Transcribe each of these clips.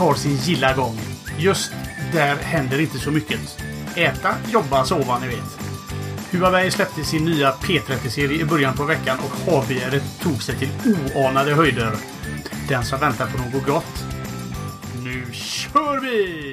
tar sin gilla gång. Just där händer inte så mycket. Äta, jobba, sova, ni vet. Huawei släppte sin nya P30-serie i början på veckan och havbegäret tog sig till oanade höjder. Den som väntar på något gott. Nu kör vi!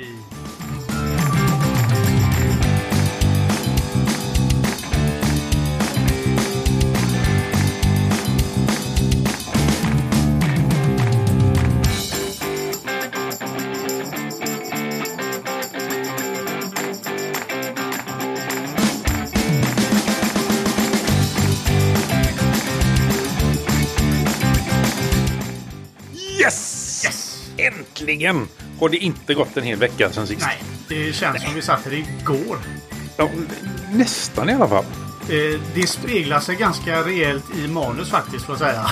Äntligen har det inte gått en hel vecka sedan sist. Nej, det känns som vi satt här igår. Ja, nästan i alla fall. Eh, Det speglar sig ganska rejält i manus faktiskt, får jag säga.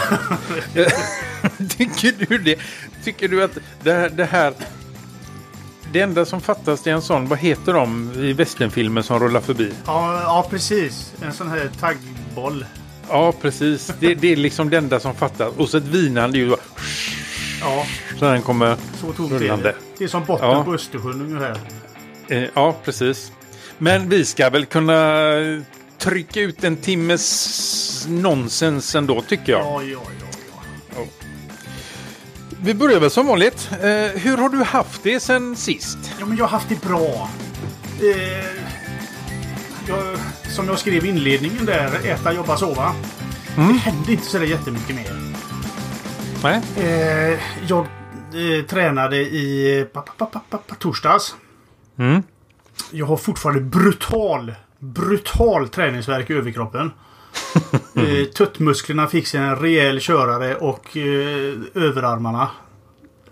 Tycker du det? Tycker du att det här, det här... Det enda som fattas är en sån, vad heter de i västernfilmen som rullar förbi? Ja, ja, precis. En sån här taggboll. Ja, precis. Det, det är liksom det enda som fattas. Och så ett vinande ljud. Ja, Så den kommer så tog det. rullande. Det är som botten Ja. på Östersjön ungefär. Eh, ja, precis. Men vi ska väl kunna trycka ut en timmes nonsens ändå, tycker jag. Ja, ja, ja. ja. Vi börjar väl som vanligt. Eh, hur har du haft det sen sist? Ja, men jag har haft det bra. Eh, jag, som jag skrev i inledningen där, äta, jobba, sova. Mm. Det hände inte så där jättemycket mer. Nej? Eh, jag eh, tränade i pa, pa, pa, pa, pa, torsdags. Mm. Jag har fortfarande brutal, brutal träningsvärk i överkroppen. eh, tuttmusklerna fick sig en rejäl körare och eh, överarmarna.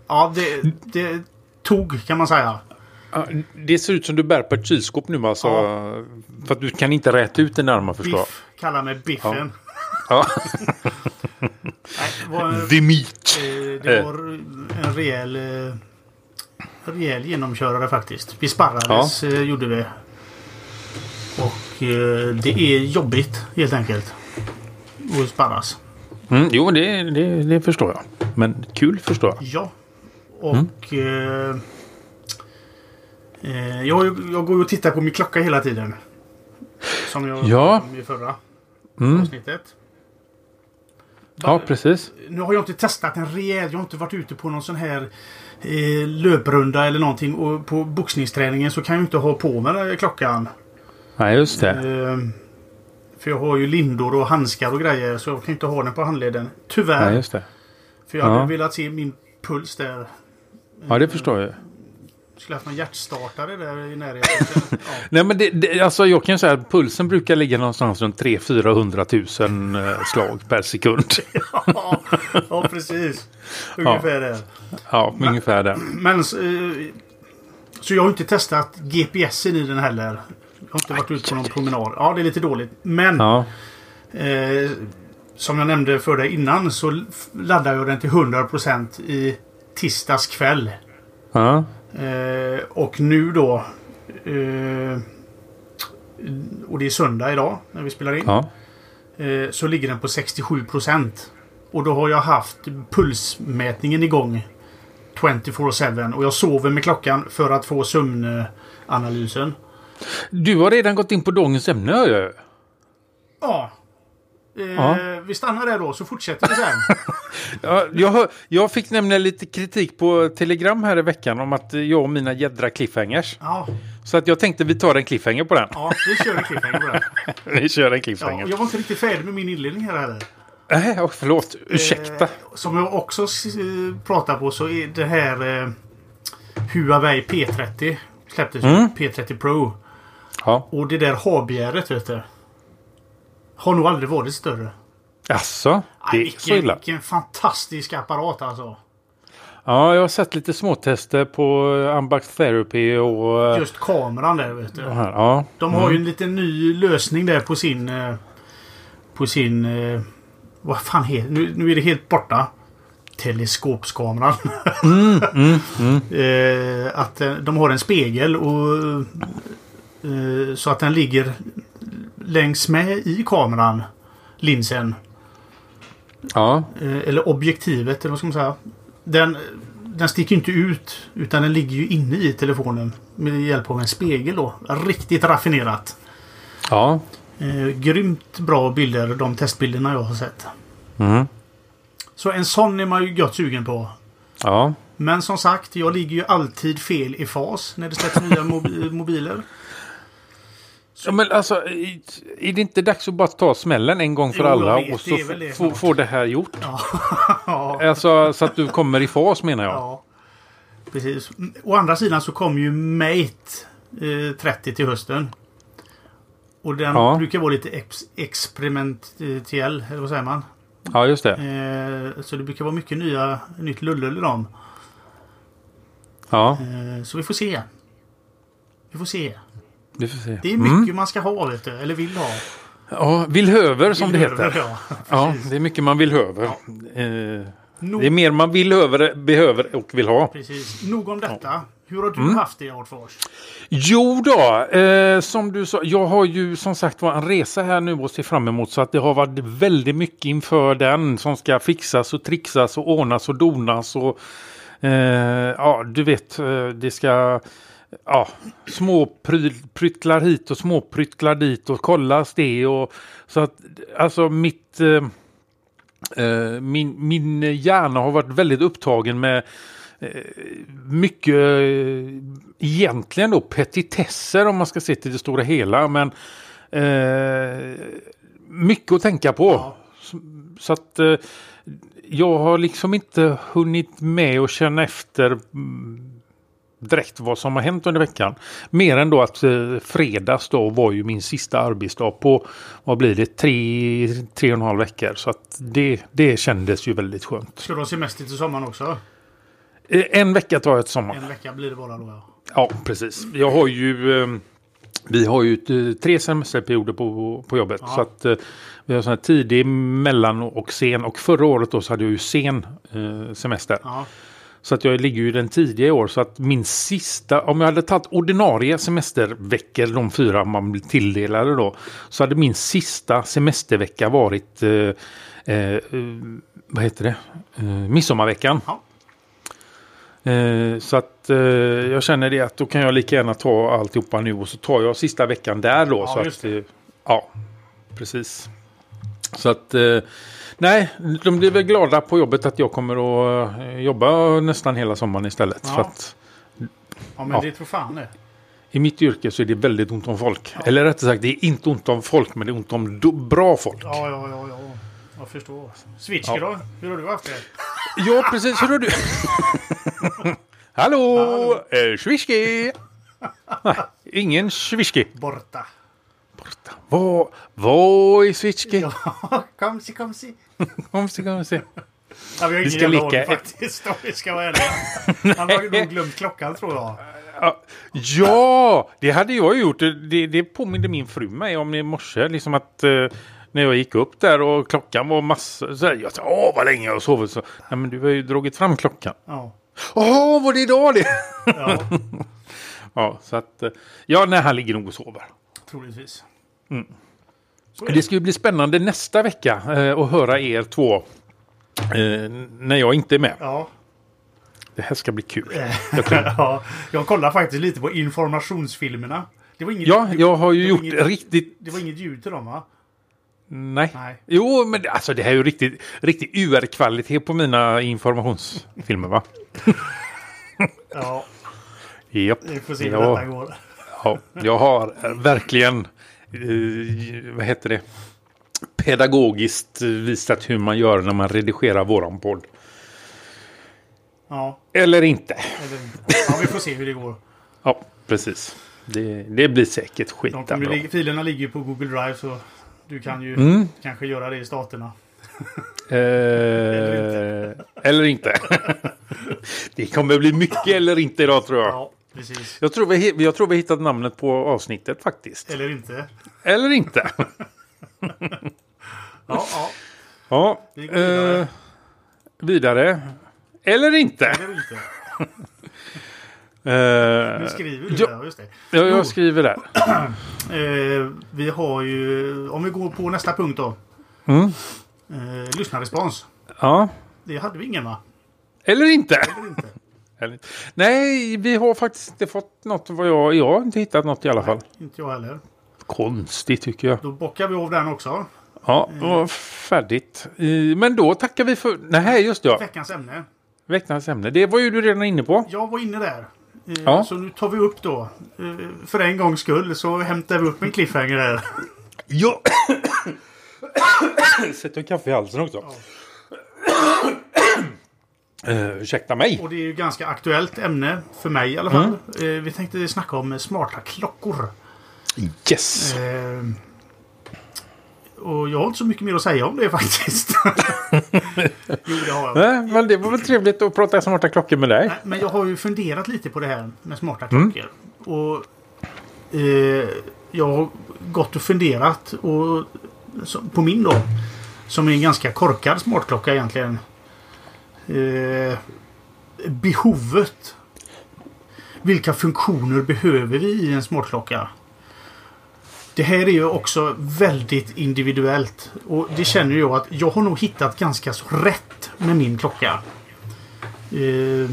Ja, det, det tog kan man säga. Det ser ut som du bär på ett kylskåp nu alltså. Ja. För att du kan inte räta ut dina armar förstår jag. Biff. Kallar mig Biffen. Ja. Nej, det var, eh, The meat. det var en rejäl, eh, rejäl genomkörare faktiskt. Vi sparrades eh, gjorde vi. Och eh, det är jobbigt helt enkelt. Att sparras. Mm, jo, det, det, det förstår jag. Men kul förstår jag. Ja. Och... Eh, eh, jag, jag går och tittar på min klocka hela tiden. Som jag Ja. pratade om i förra Mm. avsnittet. Ja, precis. Nu har jag inte testat en rejäl. Jag har inte varit ute på någon sån här eh, löprunda eller någonting. Och på boxningsträningen så kan jag inte ha på mig klockan. Nej, just det. Eh, för jag har ju lindor och handskar och grejer. Så jag kan inte ha den på handleden. Tyvärr. Nej, just det. för jag hade Ja. velat se min puls där. Ja, det förstår jag. Skulle haft någon hjärtstartare där i närheten. ja. Nej, men det, det, alltså jag kan ju säga att pulsen brukar ligga någonstans runt 300-400 000 eh, slag per sekund. ja, ja, precis. Ungefär där. Ja, ungefär där. Men eh, så jag har inte testat GPSen i den heller. Jag har inte varit ute på någon promenad. Ja, det är lite dåligt. Men Ja, eh, som jag nämnde för dig innan så laddar jag den till 100% i tisdags kväll. ja. Eh, och nu då eh, och det är söndag idag när vi spelar in. ja. Eh, så ligger den på 67%. Och då har jag haft pulsmätningen igång 24-7 och jag sover med klockan för att få sömnanalysen. Du har redan gått in på dagens ämne. hör jag. Ja. Eh, Ja. Vi stannar där då så fortsätter vi sen. Ja, jag, hör, jag fick nämligen lite kritik på Telegram här i veckan om att jag och mina jädra cliffhangers. Ja, Så att jag tänkte vi tar en cliffhanger på den. ja vi kör en cliffhanger på det. Vi kör en Ja, cliffhanger. jag var inte riktigt färdig med min inledning här heller. Nej, oh, förlåt. Ursäkta. Eh, som jag också eh, pratar på så är det här eh, Huawei P30 släpptes. Mm. P30 Pro. Ja. Och det där habegäret vet du. Har nog aldrig varit större. Alltså, det är så illa. vilken fantastisk apparat alltså. Ja, jag har sett lite småtester på eh, Unbox Therapy och... eh, Just kameran där vet du. här. Ja. De har ju en liten ny lösning där på sin... eh, På sin... eh, Vad fan heter nu, nu är det helt borta. Teleskopskameran. Eh, att eh, de har en spegel och... eh, Så att den ligger längs med i kameran. Linsen. ja. Eh, Eller objektivet eller vad ska man säga. Den, den sticker inte ut. Utan den ligger ju inne i telefonen. Med hjälp av en spegel då. Riktigt raffinerat. Ja. Eh, grymt bra bilder, de testbilderna jag har sett. Mm. Så en sån är man ju gott sugen på. Ja. Men som sagt, jag ligger ju alltid fel i fas när det släpps nya mobi- mobiler. Ja men alltså, är det inte dags att bara ta smällen en gång för Jo, alla vet, och så det få, få det här gjort? Ja, Alltså så att du kommer i fas menar jag. ja. Precis. Å andra sidan så kommer ju Mate eh, 30 till hösten. Och den Ja. brukar vara lite ex- experimentell, eller vad säger man? Ja, just det. Eh, så det brukar vara mycket nya, nytt lullull i dem. Ja, Eh, så vi får se. Vi får se. Vi får se. Det är mycket man ska ha, vet du. Eller vill ha. Ja, villhöver som det Vill heter. över, Ja. Ja, det är mycket man vill höver. Eh, Nog, det är mer man vill över, behöver och vill ha. Precis. Nog om detta. Hur har du Mm. haft det, Artfors? Jo då, eh, som du sa, jag har ju som sagt var en resa här nu att se fram emot så att det har varit väldigt mycket inför den som ska fixas och trixas och ordnas och donas och eh, ja, du vet, eh, det ska ja, små pry- pryttlar hit och små pryttlar dit och kollas det och så att alltså mitt eh, eh, min, min hjärna har varit väldigt upptagen med mycket eh, egentligen då petitesser om man ska se till det stora hela. Men eh, mycket att tänka på. Ja. Så, så att eh, jag har liksom inte hunnit med och känna efter mm, direkt vad som har hänt under veckan. Mer än då att eh, fredags då var ju min sista arbetsdag på, vad blir det, tre, tre och en halv veckor. Så att det, det kändes ju väldigt skönt. Ska du ha semester till sommaren också? Eh, En vecka tar jag till sommar. En vecka blir det bara då, ja. Ja, precis. Jag har ju... Eh, vi har ju eh, tre semesterperioder på, på jobbet. Ja. Så att eh, vi har sån här tidig, mellan och sen. Och förra året då så hade jag ju sen eh, semester. ja. Så att jag ligger ju den tidiga i år. Så att min sista, om jag hade tagit ordinarie semesterveckor, de fyra man blir tilldelade då. Så hade min sista semestervecka varit, eh, eh, vad heter det, eh, midsommarveckan. Ja. Eh, så att eh, jag känner det att då kan jag lika gärna ta alltihopa nu och så tar jag sista veckan där då. Ja, så just att, eh, ja, precis. Så att eh, nej, de blir väl glada på jobbet att jag kommer att eh, jobba nästan hela sommaren istället. Ja. För att Ja, men Ja. det tror fan det. i mitt yrke så är det väldigt ont om folk. Eller rättare sagt, det är inte ont om folk, men det är ont om bra folk. Ja, ja, ja, ja. Jag förstår. Switchky Ja. då? Hur har du haft det? Ja, precis. Hur har du? Hallå! Hallå. Schwiski! Nej, ingen Schwiski. Borta. Vad, är Schwiski? Ja, kom se, kom se. Kom se, kom se. Ja, vi har ingen jävla ordning faktiskt om vi ska vara ärliga. Han har nog glömt klockan tror jag. Ja, Ja, det hade jag gjort. Det, det påminde min fru mig om i morse. Liksom att eh, när jag gick upp där och klockan var massor. Så här, jag sa, åh vad länge jag har sovit. Så, Nej, men du har ju dragit fram klockan. Ja. Åh, var det idag det? Ja, ja, så att. eh, Ja, nej, han ligger nog och sover. troligtvis. Mm. Det ska ju bli spännande nästa vecka eh, att höra er två. Eh, när jag inte är med. Ja. Det här ska bli kul. ja. Jag kollar faktiskt lite på informationsfilmerna. Det var inget, Ja, jag har ju gjort inget, riktigt... Det var inget ljud till dem va? Nej. Nej. Jo, men alltså det här är ju riktigt, riktigt UR-kvalitet på mina informationsfilmer va? Ja, Japp. vi får se hur Ja. detta går. Ja, jag har verkligen, eh, vad heter det, pedagogiskt visat hur man gör när man redigerar våran podd. Ja, Eller inte. eller, ja, vi får se hur det går. Ja, precis. Det, det blir säkert De skitbra. ligga, filerna ligger på Google Drive så du kan ju Mm. kanske göra det i staterna. Eh, eller inte. det kommer bli mycket eller inte idag tror jag. Ja, precis. Jag tror, vi, jag tror vi hittat namnet på avsnittet faktiskt. Eller inte. Eller inte. Ja, ja. Ja, Vi går vidare. eh, vidare. Eller inte. Eller inte. Eh, Nu skriver du ja. där, just det. ja, jag skriver där. Eh, vi har ju, om vi går på nästa punkt då. Mm. Eh, lyssnarrespons. Ja, Det hade vi ingen va? eller inte. Eller inte? Härligt. Nej, vi har faktiskt inte fått något. Vad jag, jag har inte hittat något i alla fall. Inte jag heller. Konstigt tycker jag. Då bockar vi av den också. Ja, och färdigt. Men då tackar vi för... Nej, just det, ja. Veckans ämne. Veckans ämne. Det var ju du redan inne på. Jag var inne där. Eh, Ja. Så nu tar vi upp då. eh, För en gångs skull så hämtar vi upp en cliffhanger där. Ja. Sätter kaffe i halsen också. Uh, ursäkta mig. Och det är ju ganska aktuellt ämne för mig i alla fall. Mm. Eh, Vi tänkte snacka om smarta klockor. Yes. Eh, Och jag har inte så mycket mer att säga om det faktiskt. jo, det har jag. Nej, men det var väl trevligt att prata smarta klockor med dig. Nej, Men jag har ju funderat lite på det här med smarta Mm. klockor. Och eh, Jag har gått och funderat och, på min då. Som är en ganska korkad smartklocka egentligen. Eh, behovet. Vilka funktioner behöver vi i en smartklocka? Det här är ju också väldigt individuellt. Och det känner jag att jag har nog hittat ganska så rätt med min klocka. Eh,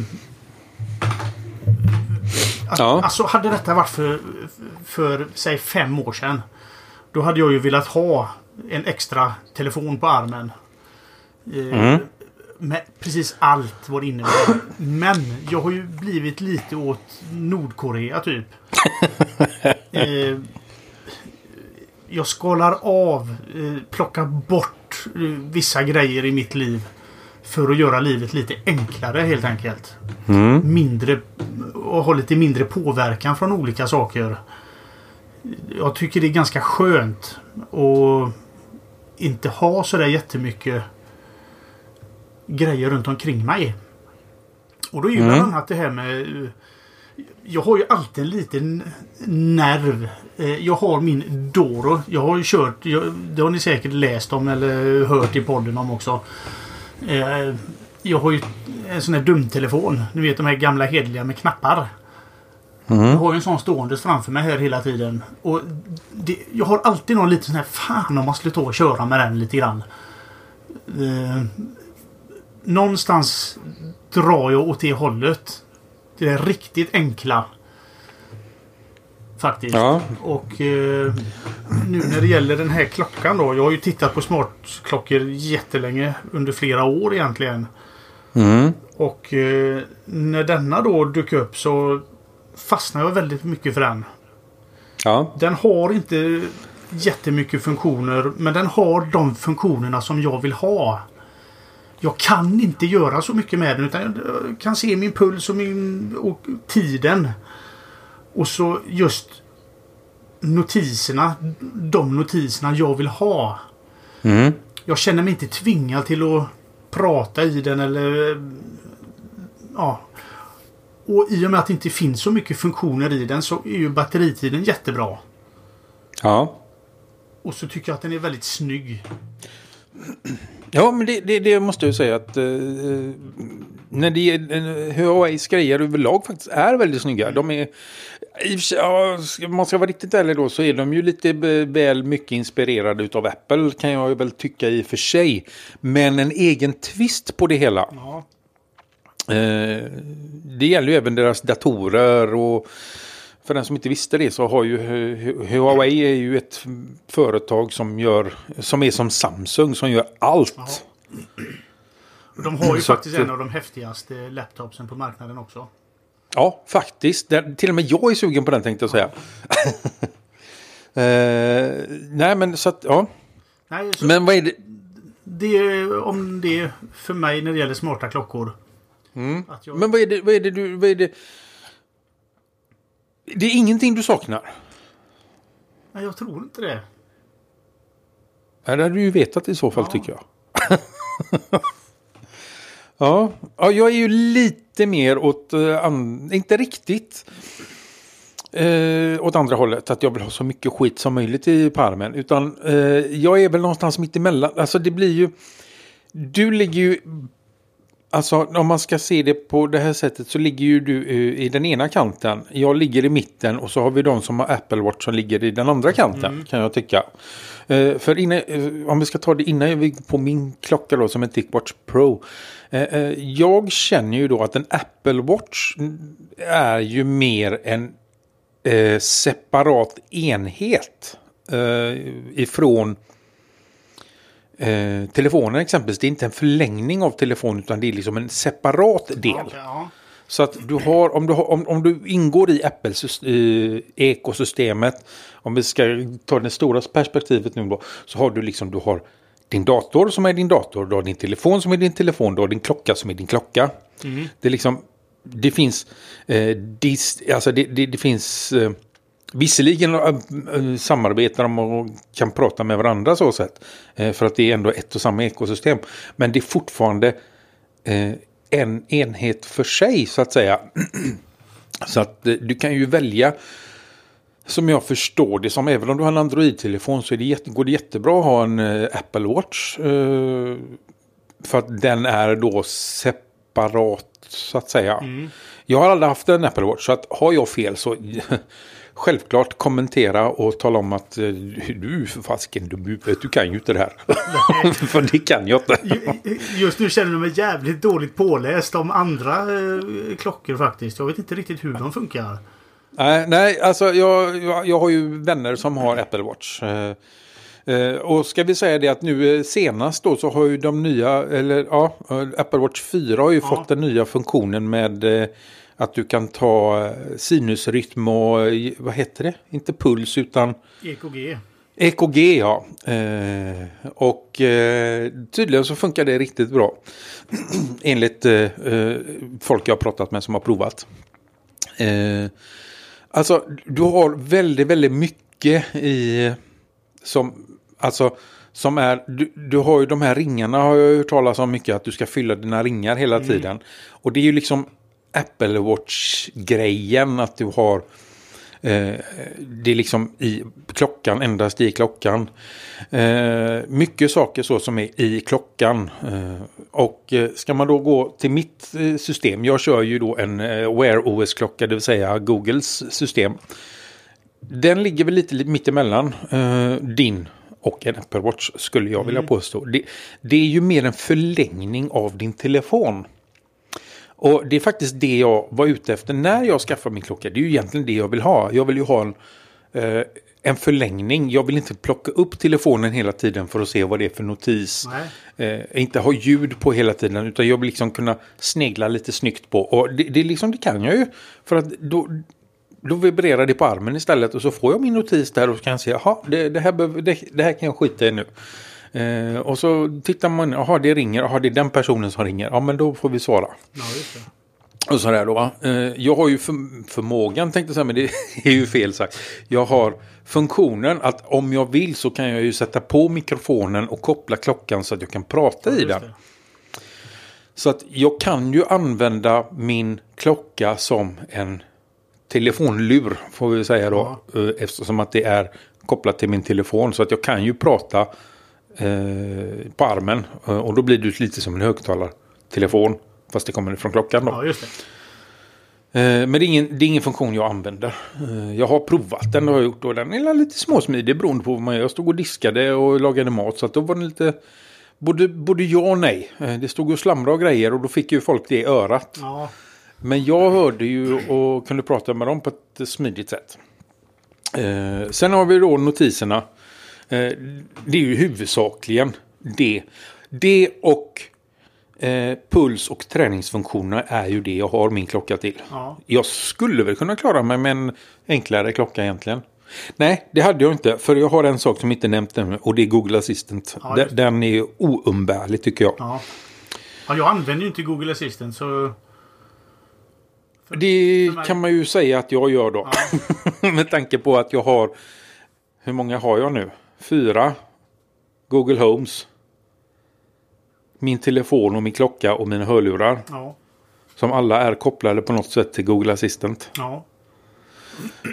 att, Ja. Alltså hade detta varit för, för säg fem år sedan. Då hade jag ju velat ha en extra telefon på armen. Eh, Med precis allt vad det innebär. Men jag har ju blivit lite åt Nordkorea typ. eh, jag skalar av, eh, plockar bort eh, vissa grejer i mitt liv. För att göra livet lite enklare helt enkelt. Mindre och ha lite mindre påverkan från olika saker. Jag tycker det är ganska skönt att inte ha sådär jättemycket grejer runt omkring mig. Och då är ju bland annat det här med eh, jag har ju alltid en liten nerv. Eh, Jag har min Doro. Jag har ju kört, jag, det har ni säkert läst om eller hört i podden om också. Eh, Jag har ju en sån här dumtelefon. Ni vet de här gamla hedliga med knappar. Jag har ju en sån stående framför mig här hela tiden. Och det, jag har alltid någon liten sån här Fan om man skulle ta och köra med den lite grann. Någonstans drar jag åt det hållet. Det är riktigt enkla. Faktiskt. Ja. Och eh, nu när det gäller den här klockan då. Jag har ju tittat på smartklockor jättelänge. Under flera år egentligen. Mm. Och eh, när denna då dök upp så fastnade jag väldigt mycket för den. Ja. Den har inte jättemycket funktioner men den har de funktionerna som jag vill ha. Jag kan inte göra så mycket med den utan jag kan se min puls och, min, och tiden. Och så just notiserna. De notiserna jag vill ha. Mm. Jag känner mig inte tvingad till att prata i den eller... Ja. Och i och med att det inte finns så mycket funktioner i den så är ju batteritiden jättebra. Ja. Och så tycker jag att den är väldigt snygg. Ja, men det, det, det måste jag säga att eh, när det Huaweis grejer överlag faktiskt är väldigt snygga. De är, ja, om man ska vara riktigt ärlig då så är de ju lite väl mycket inspirerade utav Apple kan jag väl tycka i och för sig. Men en egen twist på det hela. Ja. Eh, det gäller ju även deras datorer och för den som inte visste det så har ju Hu- Huawei är ju ett företag som gör som är som Samsung som gör allt. Ja. De har ju Så faktiskt att- en av de häftigaste laptopsen på marknaden också. Ja, faktiskt. Den, till och med jag är sugen på den tänkte jag säga. eh, nej, men så att ja. Nej, så Men vad är det? det är om det för mig när det gäller smarta klockor. Att jag, Men vad är det, vad är det du, vad är det? Det är ingenting du saknar. nej, jag tror inte det. Det hade du ju vetat i så fall Ja. tycker jag. ja. ja, jag är ju lite mer åt, eh, inte riktigt eh, åt andra hållet. Att jag vill ha så mycket skit som möjligt i parmen. Utan eh, jag är väl någonstans mitt emellan. Alltså det blir ju, du ligger ju Alltså om man ska se det på det här sättet så ligger ju du eh, i den ena kanten. Jag ligger i mitten och så har vi de som har Apple Watch som ligger i den andra kanten kan jag tycka. Eh, för innan, eh, om vi ska ta det innan vi på min klocka då som är TicWatch Pro. Jag känner ju då att en Apple Watch är ju mer en separat enhet ifrån eh, telefonen exempelvis. Det är inte en förlängning av telefonen utan det är liksom en separat del. Okej, ja. Så att du har, om du, har, om, om du ingår i Apples eh, ekosystemet, om vi ska ta det stora perspektivet nu då, så har du liksom, du har din dator som är din dator, du har din telefon som är din telefon, du har din klocka som är din klocka. Det är liksom, det finns, eh, dis, alltså det, det, det finns, eh, visserligen eh, eh, samarbetar de och kan prata med varandra så sätt, eh, för att det är ändå ett och samma ekosystem. Men det är fortfarande en enhet för sig så att säga. så att du kan ju välja som jag förstår det som, även om du har en Android-telefon så är det jätte, går det jättebra att ha en Apple Watch. För att den är då separat så att säga. Jag har aldrig haft en Apple Watch så att har jag fel så självklart kommentera och tala om att eh, du för fasken, du, du kan ju inte det här. för det kan jag inte. Ju- Just nu känner jag mig jävligt dåligt påläst om andra eh, klockor faktiskt. Jag vet inte riktigt hur de funkar. Nej, nej alltså jag, jag, jag har ju vänner som har Apple Watch. Eh, eh, och ska vi säga det att nu senast då så har ju de nya, eller ja, Apple Watch 4 har ju Ja. fått den nya funktionen med eh, att du kan ta eh, sinusrytm och eh, vad heter det? Inte puls utan EKG. EKG ja. Eh, och eh, tydligen så funkar det riktigt bra. Enligt eh, eh, folk jag har pratat med som har provat. Eh, alltså du har väldigt, väldigt mycket i som, alltså som är, du, du har ju de här ringarna har jag hört talas om mycket att du ska fylla dina ringar hela tiden. Och det är ju liksom Apple Watch-grejen att du har Eh, det är liksom i klockan, endast i klockan. Eh, mycket saker så som är i klockan. Eh, och eh, ska man då gå till mitt eh, system. Jag kör ju då en eh, Wear OS-klocka, det vill säga Googles system. Den ligger väl lite mittemellan eh, din och en Apple Watch skulle jag vilja påstå. Det, det är ju mer en förlängning av din telefon. Och det är faktiskt det jag var ute efter när jag skaffade min klocka. Det är ju egentligen det jag vill ha. Jag vill ju ha en, eh, en förlängning. Jag vill inte plocka upp telefonen hela tiden för att se vad det är för notis. Eh, inte ha ljud på hela tiden utan jag vill liksom kunna snegla lite snyggt på. Och det, det, liksom, det kan jag ju. För att då, då vibrerar det på armen istället och så får jag min notis där och så kan jag se, jaha, det, det, här behöver- det, det här kan jag skita i nu. Eh, och så tittar man, jaha det ringer, jaha det är den personen som ringer, ja men då får vi svara. Ja. Och sådär då. va. Eh, jag har ju för, förmågan tänkte jag säga, men det är ju fel sagt. Jag har funktionen att om jag vill så kan jag ju sätta på mikrofonen och koppla klockan så att jag kan prata i Just den. det. Så att jag kan ju använda min klocka som en telefonlur får vi säga då. eh, Eftersom att det är kopplat till min telefon. Så att jag kan ju prata eh, på armen. Eh, Och då blir det lite som en högtalartelefon. Fast det kommer från klockan då. Ja, just det. Eh, Men det är, ingen, det är ingen funktion jag använder. Eh, Jag har provat den, det har jag gjort. Och den är lite småsmidig beroende på vad man gör. Jag stod och diskade och lagade mat. Så att då var det lite... Både, både ja och nej. Det stod och slamrade och grejer och då fick ju folk det i örat. Ja, Men jag hörde ju och kunde prata med dem på ett smidigt sätt. Eh, sen har vi då notiserna. Eh, det är ju huvudsakligen det. Det och eh, puls och träningsfunktioner är ju det jag har min klocka till. ja. Jag skulle väl kunna klara mig med en enklare klocka egentligen. Nej, det hade jag inte. För jag har en sak som inte nämnt ännu och det är Google Assistant. Ja, Den-. Den är oumbärlig tycker jag. ja. ja jag använder ju inte Google Assistant så... Det för kan man ju säga att jag gör då. Med tanke på att jag har... Hur många har jag nu? Fyra. Google Homes. Min telefon och min klocka och mina hörlurar. Ja, Som alla är kopplade på något sätt till Google Assistant. ja.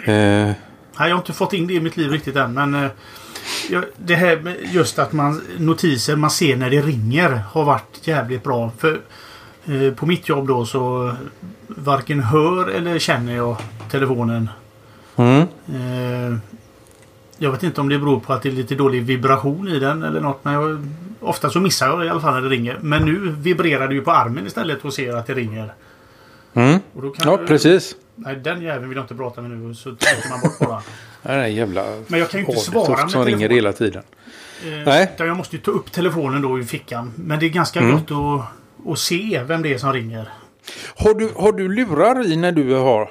Eh, Nej, jag har inte fått in det i mitt liv riktigt än. Men eh, det här med just att man notiser man ser när det ringer har varit jävligt bra. För Eh, På mitt jobb då så varken hör eller känner jag telefonen. Mm. Eh, Jag vet inte om det beror på att det är lite dålig vibration i den eller något. Men jag, ofta så missar jag det i alla fall när det ringer. Men nu vibrerar det ju på armen istället och ser att det ringer. Mm. Ja, precis. Nej, den jäveln vill jag inte prata med nu. Så trycker man bort bara. Är jävla Men jag kan ju inte svara med som ringer hela tiden. Eh, Nej. Jag måste ju ta upp telefonen då i fickan. Men det är ganska Mm. gott att, att se vem det är som ringer. Har du, har du lurar i när du har?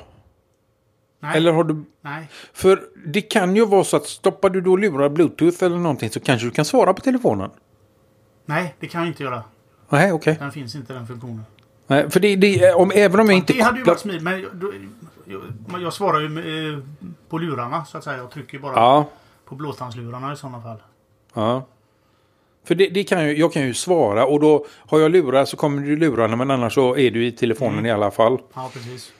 Nej. Eller har du... Nej. För det kan ju vara så att stoppar du då lurar bluetooth eller någonting så kanske du kan svara på telefonen. Nej, det kan jag inte göra. Nej, okej. Den finns inte den funktionen. Nej, För det, det, om, även om jag inte Det hade ju varit smidigt. Men jag, då, jag, svarar ju eh, på lurarna så att säga. Jag trycker bara Ja, på blåtandslurarna i sådana fall. ja. För det, det kan ju, jag kan ju svara och då har jag lurar så kommer du lurarna men annars så är du i telefonen Mm. i alla fall. Ja, precis.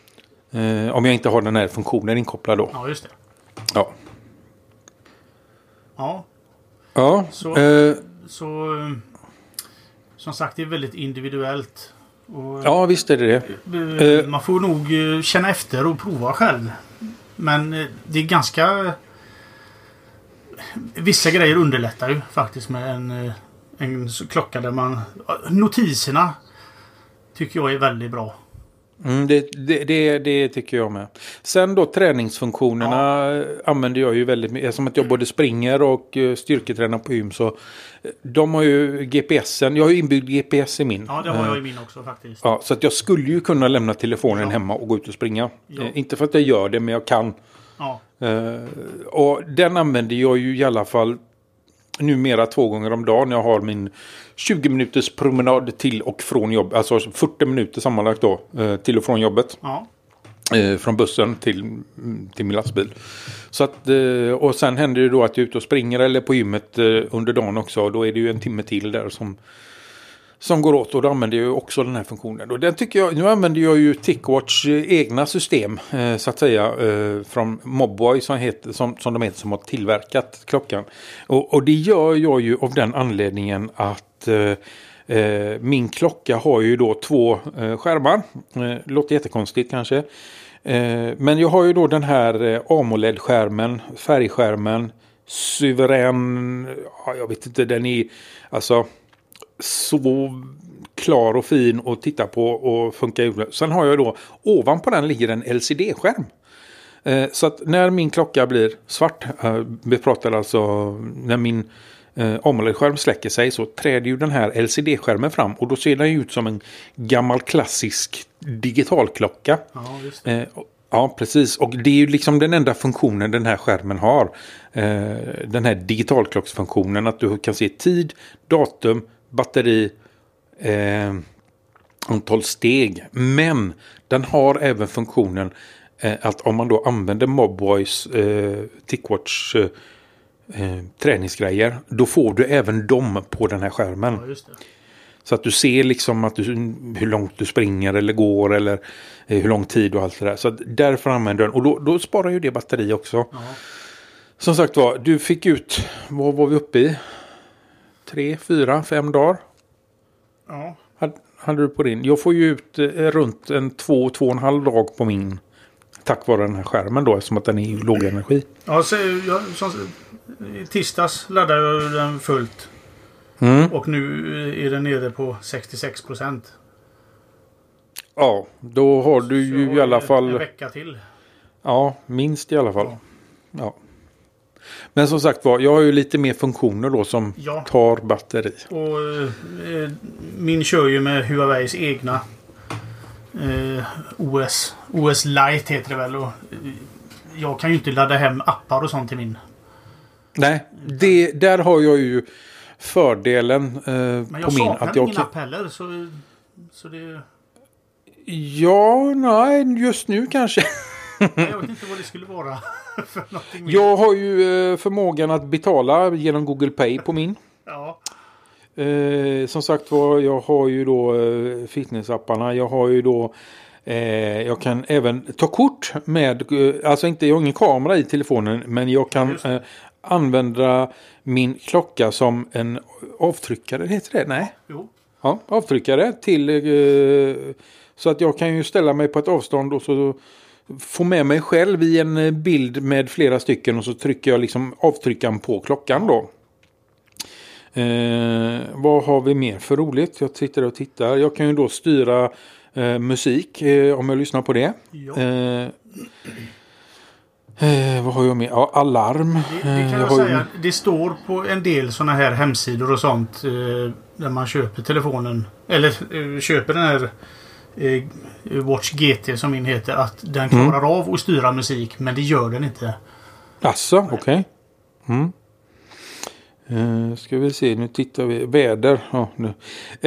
Eh, om jag inte har den här funktionen inkopplad då. Ja, just det. Ja. Ja, Ja. Så- eh, så... eh, Som sagt, det är väldigt individuellt. Och, ja, visst är det det. eh, eh. Man får nog känna efter och prova själv. Men det är ganska... Vissa grejer underlättar ju faktiskt med en, en klocka där man... Notiserna tycker jag är väldigt bra. Mm, det, det, det, det tycker jag med. Sen då träningsfunktionerna eh, använder jag ju väldigt mycket. Som att jag både springer och eh, styrketränar på gym. Så eh, de har ju GPSen. Jag har ju inbyggd GPS i min. Ja, det har jag Eh, i min också faktiskt. Ja, så att jag skulle ju kunna lämna telefonen Ja. hemma och gå ut och springa. Ja. Eh, inte för att jag gör det, men jag kan. Ja, Eh, och den använder jag ju i alla fall numera två gånger om dagen. Jag har min 20 minuters promenad till och från jobb. Alltså 40 minuter sammanlagt då. eh, till och från jobbet. ja, Eh, från bussen till, mm, till min lastbil. Så att, eh, och sen händer det då att jag är ute och springer eller på gymmet under dagen också. Då är det ju en timme till där som, som går åt. Och då använder jag också den här funktionen. Och den tycker jag, nu använder jag ju Tickwatch egna system eh, så att säga. Eh, från Mobboy som, heter, som, som de heter som har tillverkat klockan. Och, och det gör jag ju av den anledningen att eh, Eh, min klocka har ju då två eh, skärmar. Eh, låter jättekonstigt kanske. Eh, men jag har ju då den här eh, AMOLED-skärmen, färgskärmen, suverän, ja, jag vet inte, den är alltså så klar och fin att titta på och funkar. Sen har jag då ovanpå den ligger en LCD-skärm. Eh, Så att när min klocka blir svart, eh, vi pratar alltså när min eh, AMOLED-skärm släcker sig så träder ju den här LCD-skärmen fram och då ser den ju ut som en gammal klassisk digitalklocka. ja just det. Ja, precis. Och det är ju liksom den enda funktionen den här skärmen har. Den här digitalklocksfunktionen. Att du kan se tid, datum, batteri, eh, antal steg. Men den har även funktionen eh, att om man då använder Mobboys eh, Tickwatch eh, eh, träningsgrejer. Då får du även dem på den här skärmen. Ja. Så att du ser liksom att du, hur långt du springer eller går eller eh, hur lång tid och allt det där. Så därför använder du den. Och då, då sparar ju det batteri också. Ja. Som sagt var, du fick ut, vad var vi uppe i? Tre, fyra, fem dagar Ja. hade, du på din. Jag får ju ut eh, runt en två, två och en halv dag på min. Tack vare den här skärmen då eftersom att den är låg energi. Ja, så jag, som, I tisdags laddade jag den fullt. Mm. Och nu är den nere på 66 procent. Ja, då har du ju i alla En fall. vecka till. Ja, minst i alla fall. Ja. Ja. Men som sagt var, jag har ju lite mer funktioner då som Ja. tar batteri. Och eh, min kör ju med Huaweis egna eh, OS. OS Lite heter det väl. Och, eh, jag kan ju inte ladda hem appar och sånt till min. Nej, det, där har jag ju fördelen eh, Men på min. saknar Att jag ingen kan... app heller. Så, så det... Ja, nej, just nu kanske. Jag vet inte vad det skulle vara för någonting mer. Jag har ju eh, förmågan att betala genom Google Pay på min. Ja. Eh, som sagt var, jag har ju då eh, fitnessapparna. Jag har ju då eh, jag kan även ta kort med, eh, alltså inte, jag har ingen kamera i telefonen, men jag kan eh, använda min klocka som en avtryckare, heter det? Nej? Jo. Ja, avtryckare till så att jag kan ju ställa mig på ett avstånd och så få med mig själv i en eh, bild med flera stycken och så trycker jag liksom avtryckaren på klockan då. Eh, vad har vi mer för roligt? Jag tittar och tittar. Jag kan ju då styra eh, musik eh, om jag lyssnar på det. Eh, eh, vad har jag mer? Ja, alarm. Det, det kan jag ju- säga. Det står på en del sådana här hemsidor och sånt. Där man köper telefonen. Eller köper den här Watch GT som min heter. Att den Mm. klarar av att styra musik. Men det gör den inte. Asså, okej. Mm. Eh, ska vi se, nu tittar vi. Väder. Ja, nu.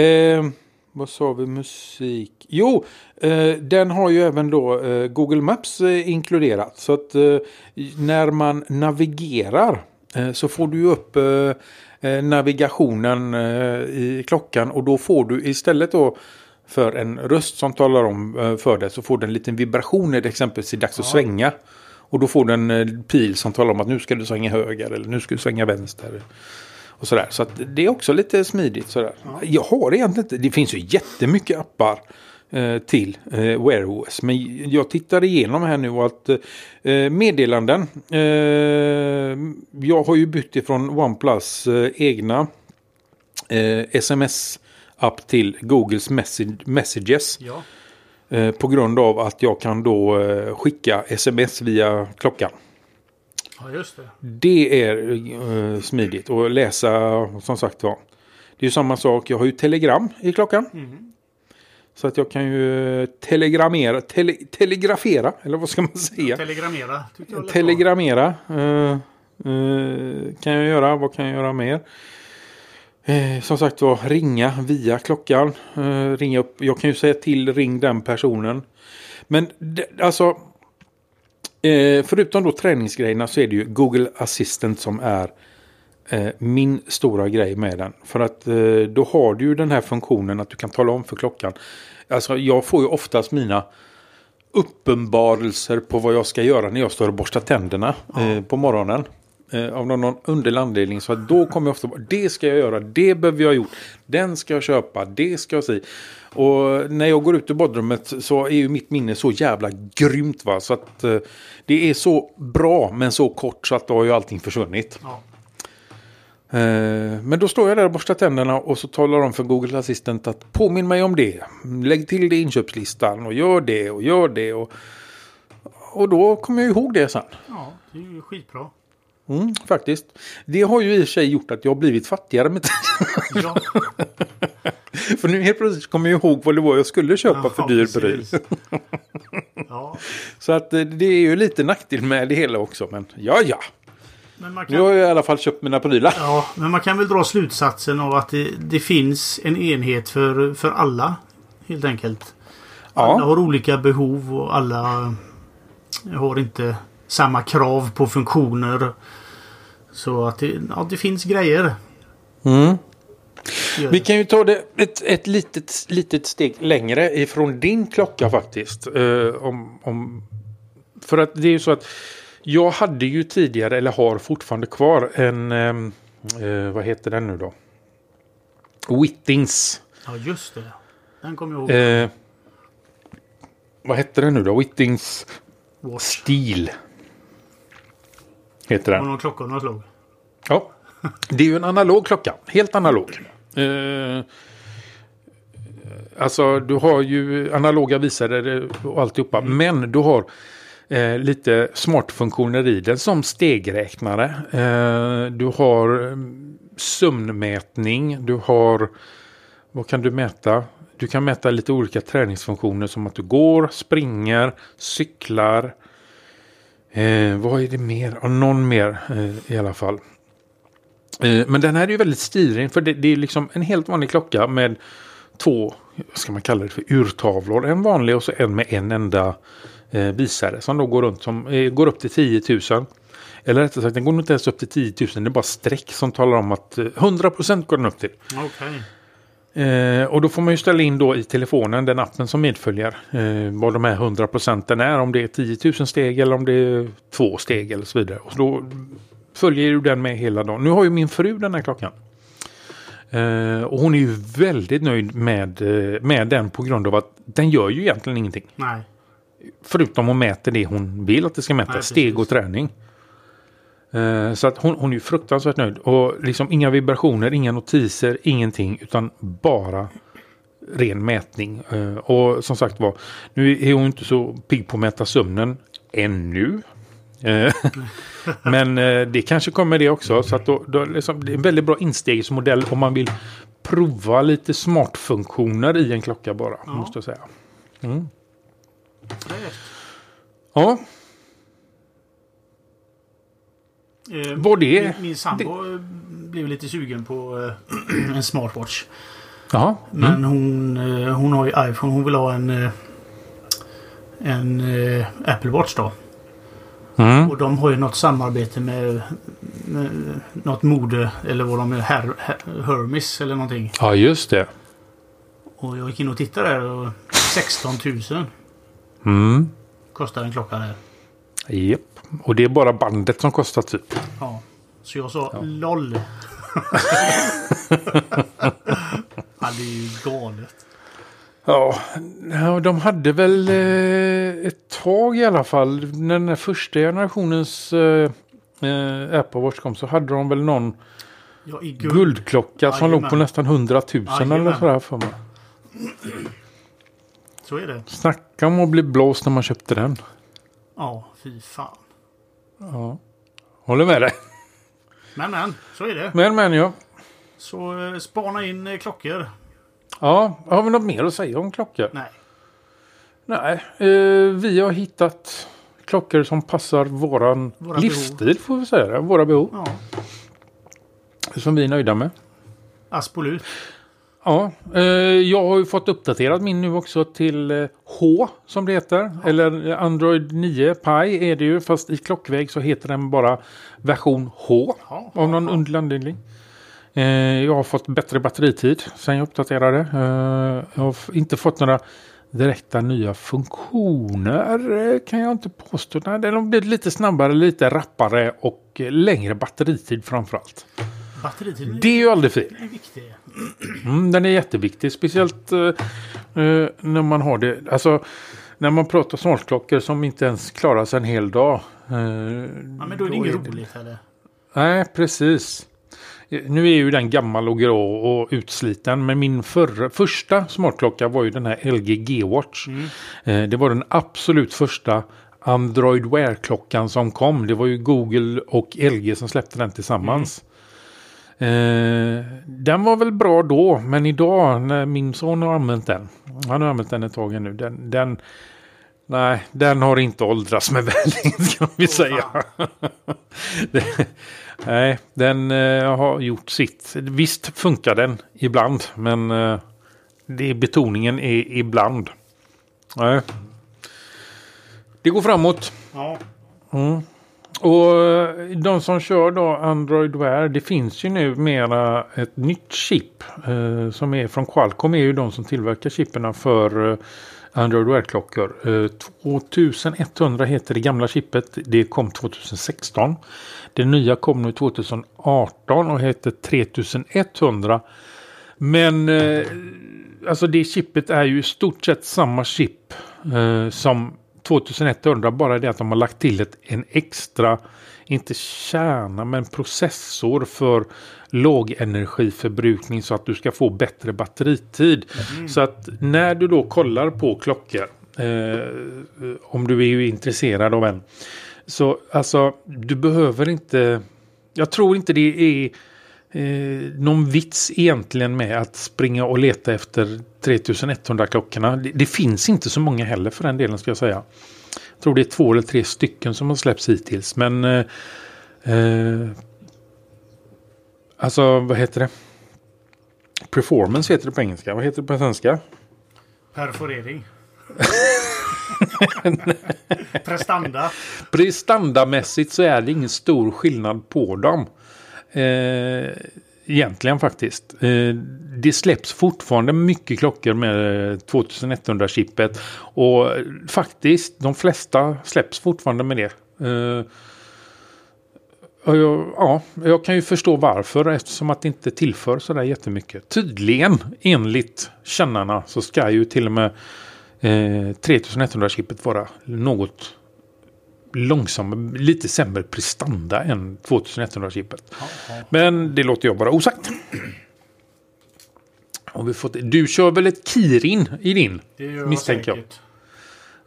Eh, vad sa vi? Musik. Jo, eh, den har ju även då eh, Google Maps eh, inkluderat. Så att eh, när man navigerar eh, så får du upp eh, eh, navigationen eh, i klockan och då får du istället då för en röst som talar om eh, för dig så får du en liten vibration när det exempelvis är dags att svänga. Och då får du en eh, pil som talar om att nu ska du svänga höger eller nu ska du svänga vänster. Och sådär. Så det är också lite smidigt sådär. Jag har egentligen inte, det finns ju jättemycket appar eh, till eh, Wear OS. Men jag tittar igenom här nu att eh, meddelanden. Eh, jag har ju bytt ifrån OnePlus egna eh, sms-app till Googles message, Messages. Ja. Eh, på grund av att jag kan då eh, skicka sms via klockan. ja, just det. Det är eh, smidigt och läsa som sagt var. Det är ju samma sak. Jag har ju telegram i klockan. Mm. Så att jag kan ju telegramera, tele, telegrafera, eller vad ska man säga? Telegramera. bra. Telegramera eh, eh, kan jag göra. Vad kan jag göra mer? Eh, som sagt var, ringa via klockan. Eh, ringa upp. Jag kan ju säga till ring den personen. Men alltså. Eh, förutom då träningsgrejerna så är det ju Google Assistant som är eh, min stora grej med den. För att eh, då har du ju den här funktionen att du kan tala om för klockan. Alltså jag får ju oftast mina uppenbarelser på vad jag ska göra när jag står och borstar tänderna eh, på morgonen. Eh, av någon underlig anledning. Så att då kommer jag ofta på det ska jag göra, det behöver jag ha gjort, den ska jag köpa, det ska jag säga. Och när jag går ut ur badrummet så är ju mitt minne så jävla grymt va. Så att eh, det är så bra men så kort så att då har ju allting försvunnit. Ja. Eh, Men då står jag där och borstar tänderna och så talar de för Google Assistant att påminn mig om det. Lägg till det i inköpslistan och gör det och gör det. Och, och då kommer jag ihåg det sen. ja, det är ju skitbra. Mm, faktiskt. Det har ju i och för sig gjort att jag har blivit fattigare med tiden. Ja, För nu helt plötsligt kommer jag ihåg vad det var jag skulle köpa för ja, dyr precis. pryl. Ja, Så att eh, det är ju lite nackdel med det hela också. Men ja, ja. men man Nu kan... har jag i alla fall köpt mina prylar. Ja, men man kan väl dra slutsatsen av att det, det finns en enhet för, för alla. Helt enkelt. Alla Ja, har olika behov och alla har inte samma krav på funktioner. Så att det, ja, det finns grejer. mm. Vi kan ju ta det ett, ett litet, litet steg längre ifrån din klocka faktiskt. Eh, om, om, för att det är ju så att jag hade ju tidigare, eller har fortfarande kvar, en... ehm, Eh, vad heter den nu då? Whittings. Ja, just det. Den kommer jag ihåg. Eh, vad hette den nu då? Whittings Watch. Steel. Heter Och den. någon klockorna slog. Ja. Det är ju en analog klocka. Helt analog. Eh, alltså du har ju analoga visare och alltihopa. Men du har eh, lite smartfunktioner i den som stegräknare. Eh, du har eh, sömnmätning. Du har... Vad kan du mäta? Du kan mäta lite olika träningsfunktioner som att du går, springer, cyklar. Eh, vad är det mer? Ja, någon mer eh, i alla fall. Eh, men den här är ju väldigt stilren för det, det är liksom en helt vanlig klocka med två, vad ska man kalla det för, urtavlor. En vanlig och så en med en enda eh, visare som då går runt som eh, går upp till 10 000. Eller rättare sagt, den går nog inte ens upp till 10 000. Det är bara streck som talar om att eh, 100% går den upp till. Okay. Eh, och då får man ju ställa in då i telefonen den appen som medföljer. Eh, vad de här 100 procenten är. Om det är 10 000 steg eller om det är två steg eller så vidare. Och då följer ju den med hela dagen. Nu har ju min fru den här klockan. Eh, och hon är ju väldigt nöjd med, eh, med den på grund av att den gör ju egentligen ingenting. Nej. Förutom att mäta det hon vill att det ska mäta, Nej, steg och träning. Eh, så att hon, hon är fruktansvärt nöjd. Och liksom inga vibrationer, inga notiser, ingenting. Utan bara ren mätning. Eh, och som sagt var, nu är hon inte så pigg på att mäta sömnen ännu. Eh, Men det kanske kommer det också. Så att då, då liksom, det är en väldigt bra instegsmodell om man vill prova lite smartfunktioner i en klocka bara. Ja. Måste jag säga. Är- Ja, Eh, Vad det? Min, min sambo eh, blev lite sugen på eh, en smartwatch. jaha. Men Mm. hon, eh, hon har ju iPhone. Hon vill ha en, eh, en eh, Apple Watch då. Mm. Och de har ju något samarbete med, med något mode. Eller vad de är. Her, Her, Hermes eller någonting. Ja, just det. Och jag gick in och tittade där. Och 16 000 Mm. kostar en klocka där. Japp. Och det är bara bandet som kostar typ. Ja. Så jag sa LOL. ja, det är ju galet. Ja, ja, de hade väl eh, ett tag i alla fall. När den första generationens eh, eh, Apple Watch kom så hade de väl någon Ja, guld. guldklocka som låg på nästan 100 000 eller Jajamän. sådär för mig. Så är det. Snacka om att bli blåst när man köpte den. Ja, fy fan. Ja. Håller med dig. Men men, så är det. Men men ja. Så eh, spana in eh, klockor. Ja, har vi något mer att säga om klockor? Nej. Nej, eh, vi har hittat klockor som passar våran Våra livsstil får vi säga det. Våra behov. Ja, Som vi är nöjda med. absolut. Ja, eh, jag har ju fått uppdaterat min nu också till eh, H som det heter. Eller Android 9 Pi är det ju. Fast i klockväg så heter den bara version H. Ja, Av någon ja. underlig anledning. Eh, jag har fått bättre batteritid sen jag uppdaterade. Eh, jag har inte fått några direkta nya funktioner eh, kan jag inte påstå. Nej, har blivit lite snabbare, lite rappare och eh, längre batteritid framförallt. Batteritiden Det är ju aldrig fel. Mm, den är jätteviktig, speciellt eh, eh, när man har det. Alltså, när man pratar smartklockor som inte ens klarar sig en hel dag. Eh, Ja, men då är det inget roligt heller. Nej, precis. Eh, Nu är ju den gammal och grå och utsliten. Men min förra, första smartklocka var ju den här LG G-Watch. Eh, det var den absolut första Android Wear-klockan som kom. Det var ju Google och LG som släppte den tillsammans. Eh, den var väl bra då, men idag när min son har använt den. Han har använt den ett tag nu. Den, den, nej, den har inte åldrats med väldigt ska vi säga. Det- nej, den eh, har gjort sitt. Visst funkar den ibland, men eh, det betoningen är ibland. Nej. Det går framåt. Ja, Mm. Och eh, de som kör då Android Wear, det finns ju nu mera ett nytt chip eh, som är från Qualcomm är ju de som tillverkar chipperna för eh, Android Wear-klockor. Eh, 2100 heter det gamla chippet, det kom 2016. Det nya kom nu 2018 och heter 3100. Men eh, alltså det chippet är ju i stort sett samma chip eh, som 2100. Bara det att de har lagt till ett, en extra, inte kärna men processor för låg energiförbrukning så att du ska få bättre batteritid. Så att när du då kollar på klockor, eh, om du är ju intresserad av en, så alltså du behöver inte, jag tror inte det är eh, någon vits egentligen med att springa och leta efter 3100 klockorna. Det, det finns inte så många heller för den delen ska jag säga. Jag tror det är två eller tre stycken som har släppts hittills. Men eh, eh, alltså vad heter det? Performance heter det på engelska. Vad heter det på svenska? perforering. Prestanda. Prestandamässigt så är det ingen stor skillnad på dem. Eh, egentligen faktiskt. Eh, det släpps fortfarande mycket klockor med 2100-chippet. Och faktiskt, de flesta släpps fortfarande med det. Eh, jag, ja, jag kan ju förstå varför eftersom att det inte tillför sådär jättemycket. Tydligen, enligt kännarna, så ska ju till och med eh, 3100-chippet vara något långsammare, lite sämre prestanda än 2100-chippet. Men det låter jag bara osagt. Har vi fått, du kör väl ett Kirin i din? Det gör Misstänker jag. säkert.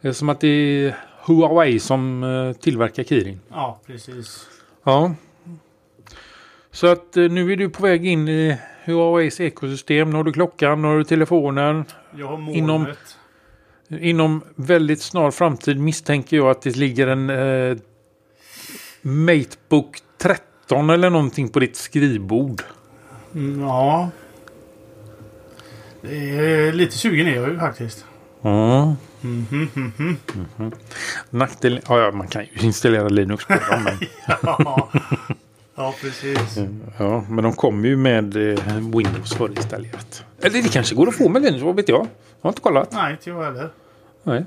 Det är som att det är Huawei som eh, tillverkar Kirin. Ja, precis. Ja. Så att eh, nu är du på väg in i Huaweis ekosystem. Nu har du klockan, nu har du telefonen. Jag har molnet. Inom- Inom väldigt snar framtid misstänker jag att det ligger en eh, Matebook 13 eller någonting på ditt skrivbord. Mm, Ja. Är lite sugen är jag ju faktiskt. Ja. Mhm, mhm. Nackdel, ja, ja, man kan ju installera Linux på dem. Men, Ja. Ja, precis. ja, men de kommer ju med eh, Windows förinstallerat. Eller det kanske går att få med Linux, vad vet jag? Jag har inte kollat. Nej, inte jag heller. Nej.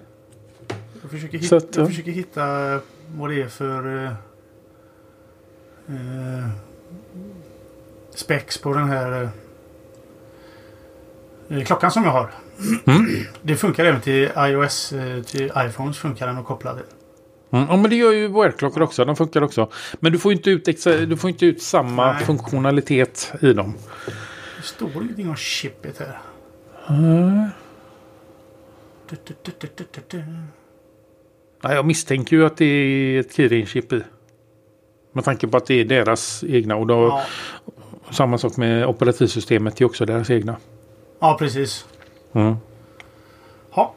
Jag försöker hitta, att, ja. jag försöker hitta vad det är för eh, eh, specs på den här eh, klockan som jag har. Mm. Det funkar även till iOS, eh, till iPhones funkar den att koppla till. Mm, ja, men det gör ju Wear-klockor också. De funkar också. Men du får inte ut, exa- du får inte ut samma Nej. funktionalitet i dem. Det står ingenting om chippet här. Du, du, du, du. Ja, jag misstänker ju att det är ett Kirin-chip i. Med tanke på att det är deras egna. Och då, Ja, samma sak med operativsystemet är också deras egna. ja, precis. Mm. Ha.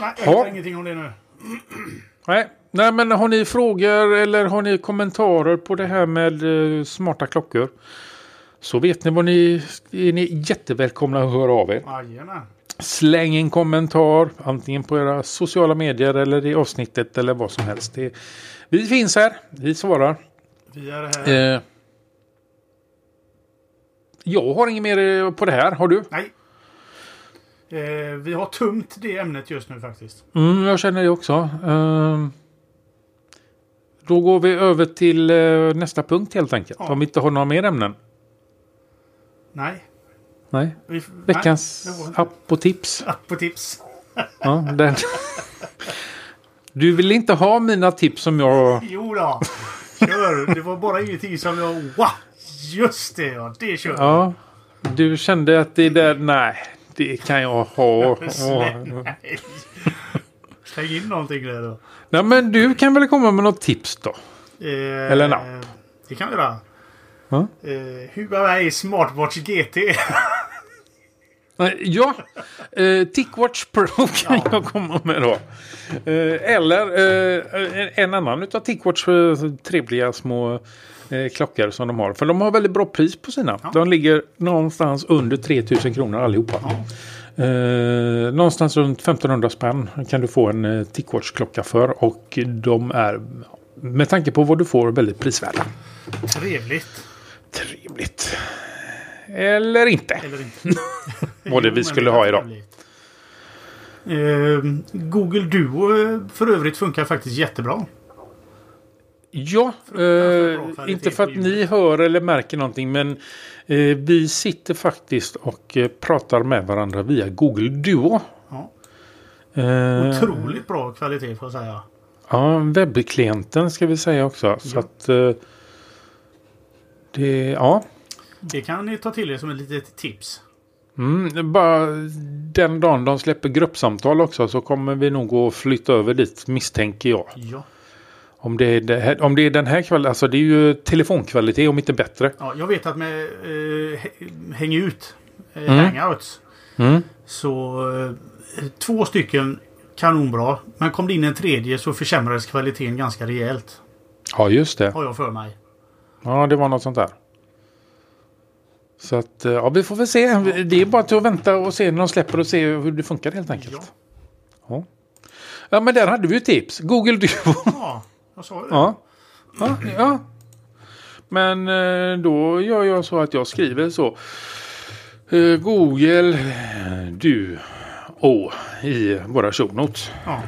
Nej, jag hittar ingenting om det nu. Nej. Nej, men har ni frågor eller har ni kommentarer på det här med eh, smarta klockor? Så vet ni vad ni är ni jättevälkomna att höra av er. Jajamän. Släng en kommentar antingen på era sociala medier eller i avsnittet eller vad som helst. Det, vi finns här, vi svarar. Vi är här. Eh, jag har inget mer eh, på det här, har du? Nej. Eh, vi har tömt det ämnet just nu faktiskt. Mm, jag känner det också. Eh, då går vi över till eh, nästa punkt helt enkelt. Ja. Om vi inte har några mer ämnen. Nej. Nej. Vi, Veckans Nej, app och tips. App på tips. Ja, den. Du vill inte ha mina tips som jag... Jo då. Kör. Det var bara ingenting som jag... Wow! Just det ja. Det kör. Ja, du kände att det där... Nej, det kan jag ha. Släng, in någonting där då. Nej, men du kan väl komma med något tips då? Eh, Eller en app. Det kan vi göra. Eh, Huawei Smartwatch GT. Nej, Ja, eh, Tickwatch Pro kan Ja. jag komma med då. Eh, eller eh, en annan utav Tickwatch eh, trevliga små eh, klockor som de har. För de har väldigt bra pris på sina. Ja. De ligger någonstans under 3000 kronor allihopa. Ja. Eh, någonstans runt 1500 spänn kan du få en eh, Tickwatch-klocka för. Och de är med tanke på vad du får väldigt prisvärda. Trevligt. Trevligt. Eller inte. Eller inte. Vad det vi skulle ha idag. trevligt. Eh, Google Duo eh, för övrigt funkar faktiskt jättebra. Ja, eh, inte för att ni hör eller märker någonting men eh, vi sitter faktiskt och eh, pratar med varandra via Google Duo. Ja. Eh, Otroligt bra kvalitet får jag säga. Ja, webbklienten ska vi säga också. Så Ja. att eh, det, ja. Det kan ni ta till er som ett litet tips. Mm, bara den dagen de släpper gruppsamtal också så kommer vi nog att flytta över dit misstänker jag. Ja. Om det är, det här, om det är den här kvaliteten, alltså det är ju telefonkvalitet om inte bättre. Ja, jag vet att med eh, hä- Häng ut, eh, Mm. Hangouts, Mm. så eh, två stycken kanonbra. Men kom det in en tredje så försämrades kvaliteten ganska rejält. Ja, just det. Har jag för mig. Ja, det var något sånt där. Så att, eh, ja, vi får väl se. Det är bara till att vänta och se när de släpper och se hur det funkar helt enkelt. Ja. Ja, ja men där hade vi ju tips. Google Duo. Ja, jag sa det. ja. Ja, ja. Men eh, då gör jag så att jag skriver så. Eh, Google Duo i våra show notes. Ja.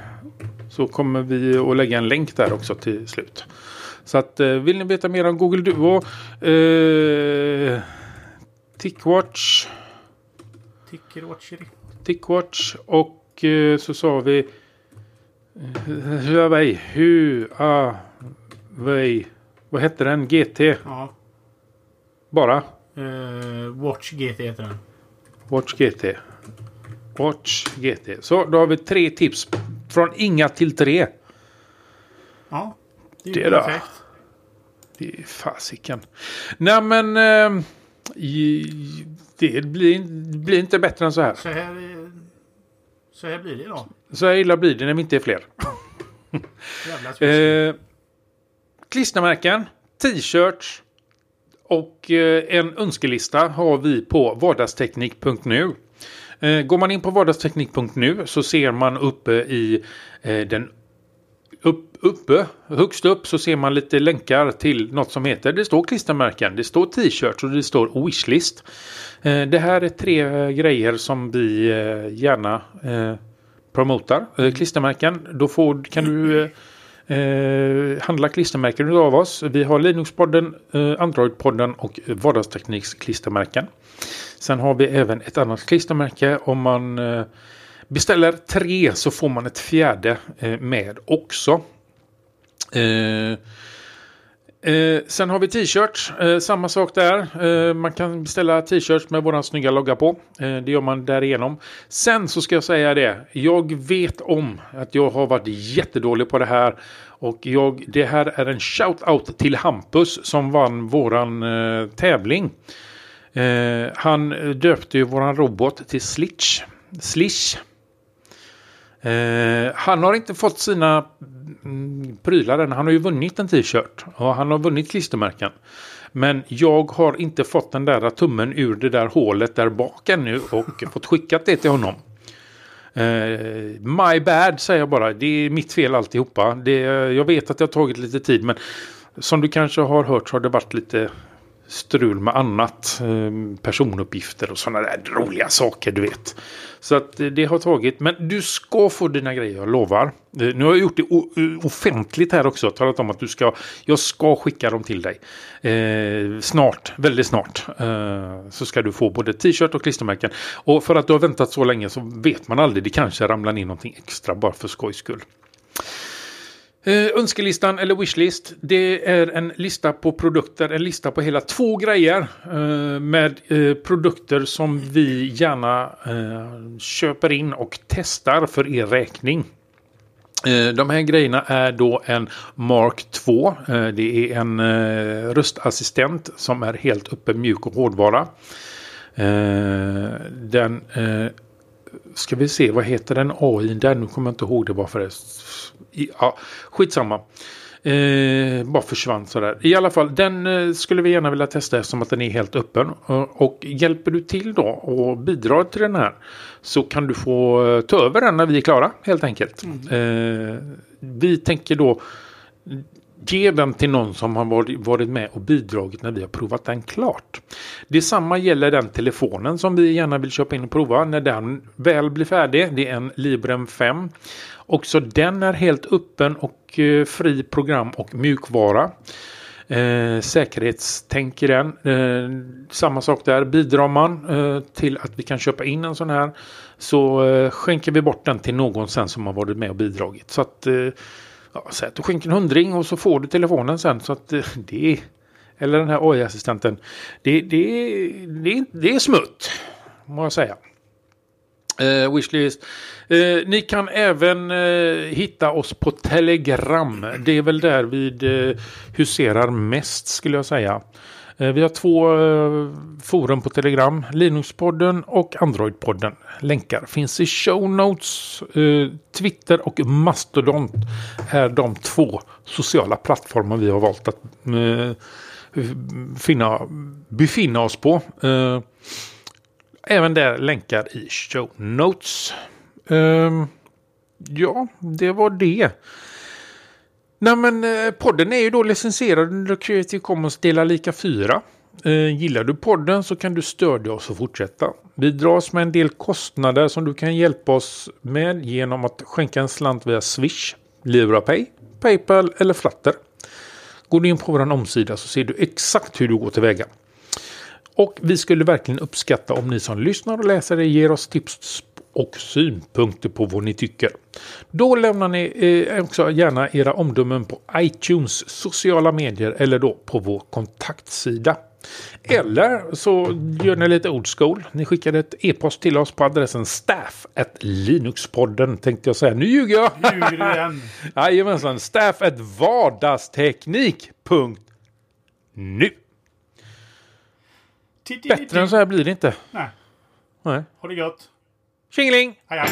Så kommer vi att lägga en länk där också till slut. Så att eh, vill ni veta mer om Google Duo. Eh, Tickwatch. Tickwatch och eh, så sa vi Huawei. Huawei. Vad hette den? GT? Ja. Bara? Eh, Watch GT heter den. Watch GT. Watch GT. Så då har vi tre tips. Från inga till tre. Ja. Det är Det då. perfekt. Det är fasiken. Nej men. Eh, det blir, blir inte bättre än så här. Så här, eh, så här blir det idag. Så här illa blir det när vi inte är fler. Eh, klistermärken, t-shirts och eh, en önskelista har vi på vardagsteknik.nu. Eh, går man in på vardagsteknik.nu så ser man uppe i eh, den uppe, högst upp så ser man lite länkar till något som heter, det står klistermärken, det står t-shirts och det står wishlist. Eh, det här är tre eh, grejer som vi eh, gärna promotar. Klistermärken, då får, kan du eh, handla klistermärken av oss. Vi har Linuxpodden, eh, Androidpodden och vardagstekniks klistermärken. Sen har vi även ett annat klistermärke. Om man eh, beställer tre så får man ett fjärde eh, med också. Eh, eh, sen har vi t-shirts. Eh, samma sak där. Eh, man kan beställa t-shirts med våran snygga logga på. Eh, det gör man därigenom. Sen så ska jag säga det. Jag vet om att jag har varit jättedålig på det här. Och jag, det här är en shout-out till Hampus som vann våran eh, tävling. Eh, han döpte ju våran robot till Slitch. Slish. Eh, han har inte fått sina Mm, prylar än. Han har ju vunnit en t-shirt och han har vunnit klistermärken. Men jag har inte fått den där tummen ur det där hålet där bak ännu och fått skickat det till honom. Uh, my bad säger jag bara. Det är mitt fel alltihopa. Det, jag vet att det har tagit lite tid men som du kanske har hört så har det varit lite strul med annat. Ehm, personuppgifter och sådana där roliga saker du vet. Så att eh, det har tagit. Men du ska få dina grejer, jag lovar. Eh, nu har jag gjort det eh, offentligt här också. Talat om att du ska, jag ska skicka dem till dig. Eh, snart, väldigt snart. Eh, så ska du få både t-shirt och klistermärken. Och för att du har väntat så länge så vet man aldrig. Det kanske ramlar in någonting extra bara för skojs skull. Eh, önskelistan eller wishlist. Det är en lista på produkter. En lista på hela två grejer. Eh, med eh, produkter som vi gärna eh, köper in och testar för er räkning. Eh, De här grejerna är då en Mark 2. Eh, Det är en eh, röstassistent som är helt öppen mjuk och hårdvara. Eh, Den eh, ska vi se, vad heter den AI där? Nu kommer jag inte ihåg det bara för det. Ja, skitsamma. Eh, bara försvann sådär. I alla fall, den eh, skulle vi gärna vilja testa eftersom att den är helt öppen. Och, och hjälper du till då och bidrar till den här så kan du få eh, ta över den när vi är klara helt enkelt. Eh, vi tänker då ge den till någon som har varit, med och bidragit när vi har provat den klart. Detsamma gäller den telefonen som vi gärna vill köpa in och prova när den väl blir färdig. Det är en Librem 5. Också den är helt öppen och eh, fri program och mjukvara. Eh, säkerhetstänk i den. Eh, samma sak där. Bidrar man eh, till att vi kan köpa in en sån här så eh, skänker vi bort den till någon sen som har varit med och bidragit. Så att eh, ja, säg att du skänker en hundring och så får du telefonen sen. Så att eh, det eller den här AI-assistenten. Det, det, det, det är smutt. Må jag säga. Eh, wishlist. Eh, ni kan även eh, hitta oss på Telegram. Det är väl där vi eh, huserar mest skulle jag säga. Eh, vi har två eh, forum på Telegram. Linuxpodden och Androidpodden. Länkar finns i show notes. Eh, Twitter och Mastodon är de två sociala plattformar vi har valt att finna, befinna oss på. Även där länkar i show notes. Ja, det var det. Nej men eh, podden är ju då licensierad under Creative Commons delar lika 4. Eh, gillar du podden så kan du stödja oss och fortsätta. Vi dras med en del kostnader som du kan hjälpa oss med genom att skänka en slant via Swish LibraPay, Paypal eller Flutter. Går du in på vår omsida så ser du exakt hur du går tillväga. Och vi skulle verkligen uppskatta om ni som lyssnar och läser ger oss tips och synpunkter på vad ni tycker. Då lämnar ni eh, också gärna era omdömen på iTunes, sociala medier eller då på vår kontaktsida. Eller så gör ni lite old school. Ni skickar ett e-post till oss på adressen staff linuxpodden tänkte jag säga. Nu ljuger jag! Ljuger du igen? Jajamensan. Staff vardagsteknik.nu. Bättre än så här blir det inte. Nej. Nej. Ha det gött. Tjingeling! Hej, hej.